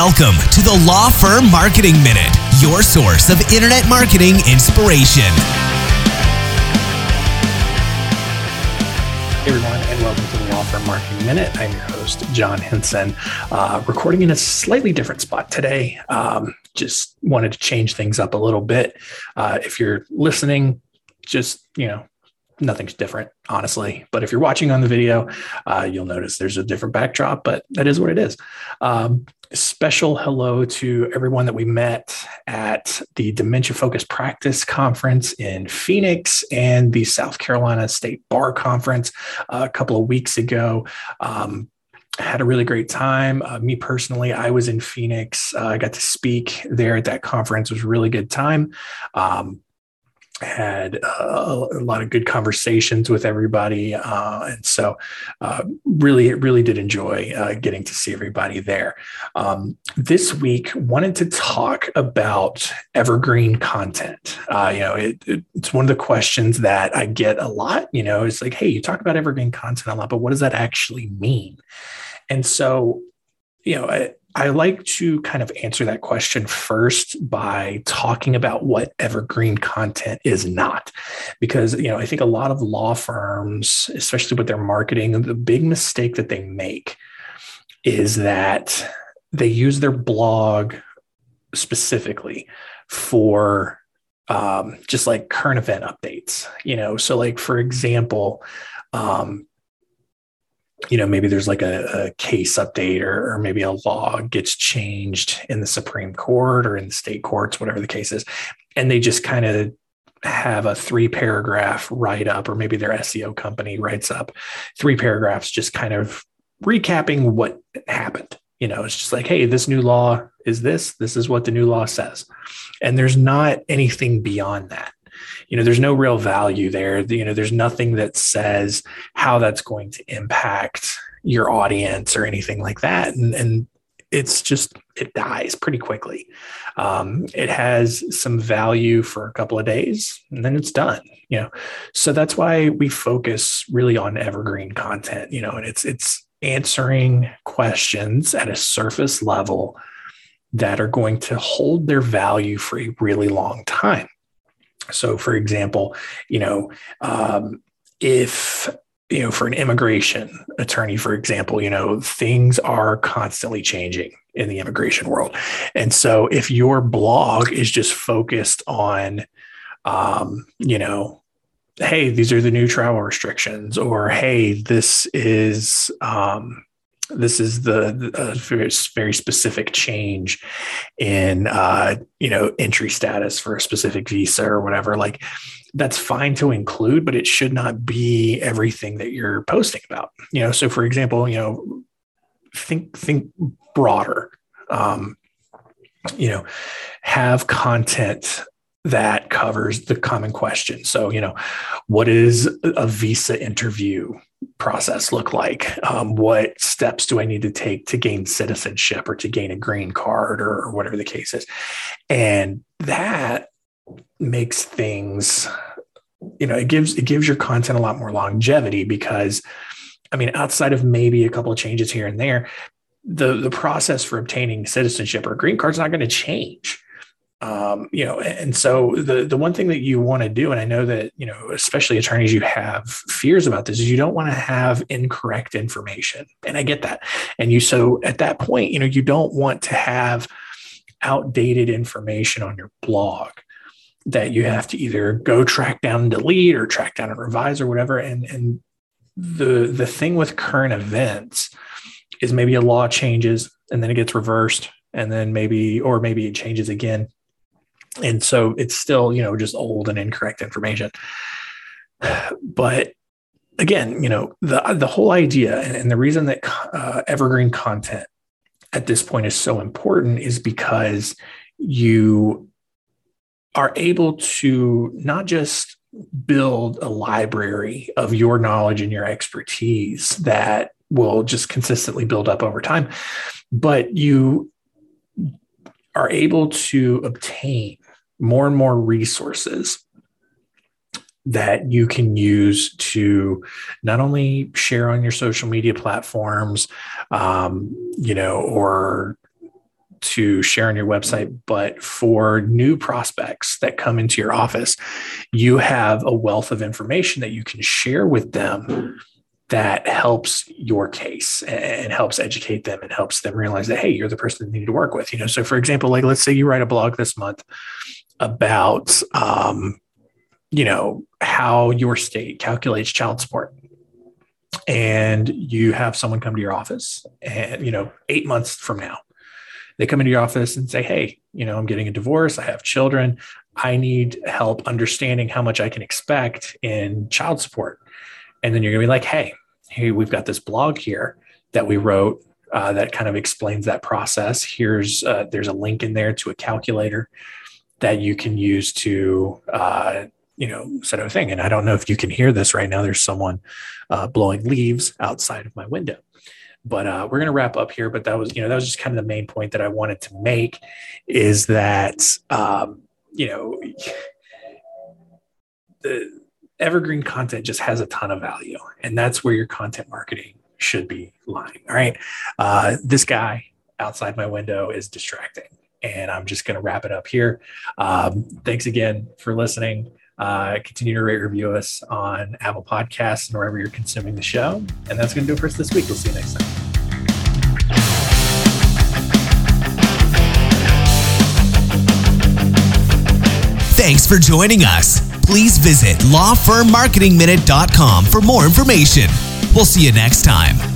Welcome to the Law Firm Marketing Minute, your source of internet marketing inspiration. Hey everyone, and welcome to the Law Firm Marketing Minute. I'm your host, John Henson, uh, recording in a slightly different spot today. Um, just wanted to change things up a little bit. Uh, if you're listening, just you know, nothing's different, honestly. But if you're watching on the video, uh, you'll notice there's a different backdrop, but that is what it is. Um, special hello to everyone that we met at the Dementia Focused Practice Conference in Phoenix and the South Carolina State Bar Conference uh, a couple of weeks ago. Um, had a really great time. Uh, me personally, I was in Phoenix. Uh, I got to speak there at that conference. It was a really good time. Um, had uh, a lot of good conversations with everybody uh, and so uh, really really did enjoy uh, getting to see everybody there. Um, this week wanted to talk about evergreen content. Uh, you know it, it, it's one of the questions that i get a lot you know it's like hey you talk about evergreen content a lot but what does that actually mean? And so you know I, I like to kind of answer that question first by talking about what evergreen content is not. Because, you know, I think a lot of law firms, especially with their marketing, the big mistake that they make is that they use their blog specifically for um, just like current event updates, you know. So, like, for example, um, you know maybe there's like a, a case update or, or, maybe a law gets changed in the supreme court or in the state courts whatever the case is and they just kind of have a three paragraph write up or maybe their seo company writes up three paragraphs just kind of recapping what happened. You know it's just like hey this new law is this this is what the new law says. And there's not anything beyond that you know there's no real value there. You know there's nothing that says how that's going to impact your audience or anything like that. And, and it's just it dies pretty quickly. Um, it has some value for a couple of days and then it's done you know. So that's why we focus really on evergreen content you know and it's it's answering questions at a surface level that are going to hold their value for a really long time so, for example, you know, um, if you know, for an immigration attorney, for example, you know, things are constantly changing in the immigration world. And so if your blog is just focused on, um, you know, hey, these are the new travel restrictions, or hey, this is, um, this is the, very, very, specific change in uh, you know entry status for a specific visa or whatever. Like that's fine to include but it should not be everything that you're posting about you know? So for example you know think think broader. Um, you know have content that covers the common question. So, you know, what is a visa interview process look like? Um, what steps do I need to take to gain citizenship or to gain a green card or, or whatever the case is? And that makes things, you know, it gives it gives your content a lot more longevity because I mean, outside of maybe a couple of changes here and there, the the process for obtaining citizenship or green card is not going to change um, you know, and so the the one thing that you want to do, and I know that you know, especially attorneys, you have fears about this, is you don't want to have incorrect information, and I get that. And you so at that point, you know, you don't want to have outdated information on your blog that you have to either go track down and delete or track down and revise or whatever. And and the the thing with current events is maybe a law changes and then it gets reversed and then maybe or maybe it changes again and so it's still you know just old and incorrect information. But again you know the the whole idea and, the reason that uh, evergreen content at this point is so important is because you are able to not just build a library of your knowledge and your expertise that will just consistently build up over time but you are able to obtain more and more resources that you can use to not only share on your social media platforms, um, you know, or to share on your website, but for new prospects that come into your office, you have a wealth of information that you can share with them that helps your case and helps educate them and helps them realize that hey you're the person they need to work with you know? So for example like let's say you write a blog this month about um, you know how your state calculates child support. And you have someone come to your office and you know eight months from now they come into your office and say hey you know i'm getting a divorce. I have children. I need help understanding how much i can expect in child support. And then you're going to be like hey hey, we've got this blog here that we wrote uh, that kind of explains that process. Here's uh, there's a link in there to a calculator that you can use to uh, you know set up a thing. And I don't know if you can hear this right now. There's someone uh, blowing leaves outside of my window. But uh, we're going to wrap up here. But that was you know that was just kind of the main point that I wanted to make is that um, you know the evergreen content just has a ton of value. And that's where your content marketing should be lying. All right. Uh, this guy outside my window is distracting. And I'm just going to wrap it up here. Um, thanks again for listening. Uh, continue to rate review us on Apple Podcasts and wherever you're consuming the show. And that's going to do it for us this week. We'll see you next time. Thanks for joining us please visit lawfirmmarketingminute.com for more information. We'll see you next time.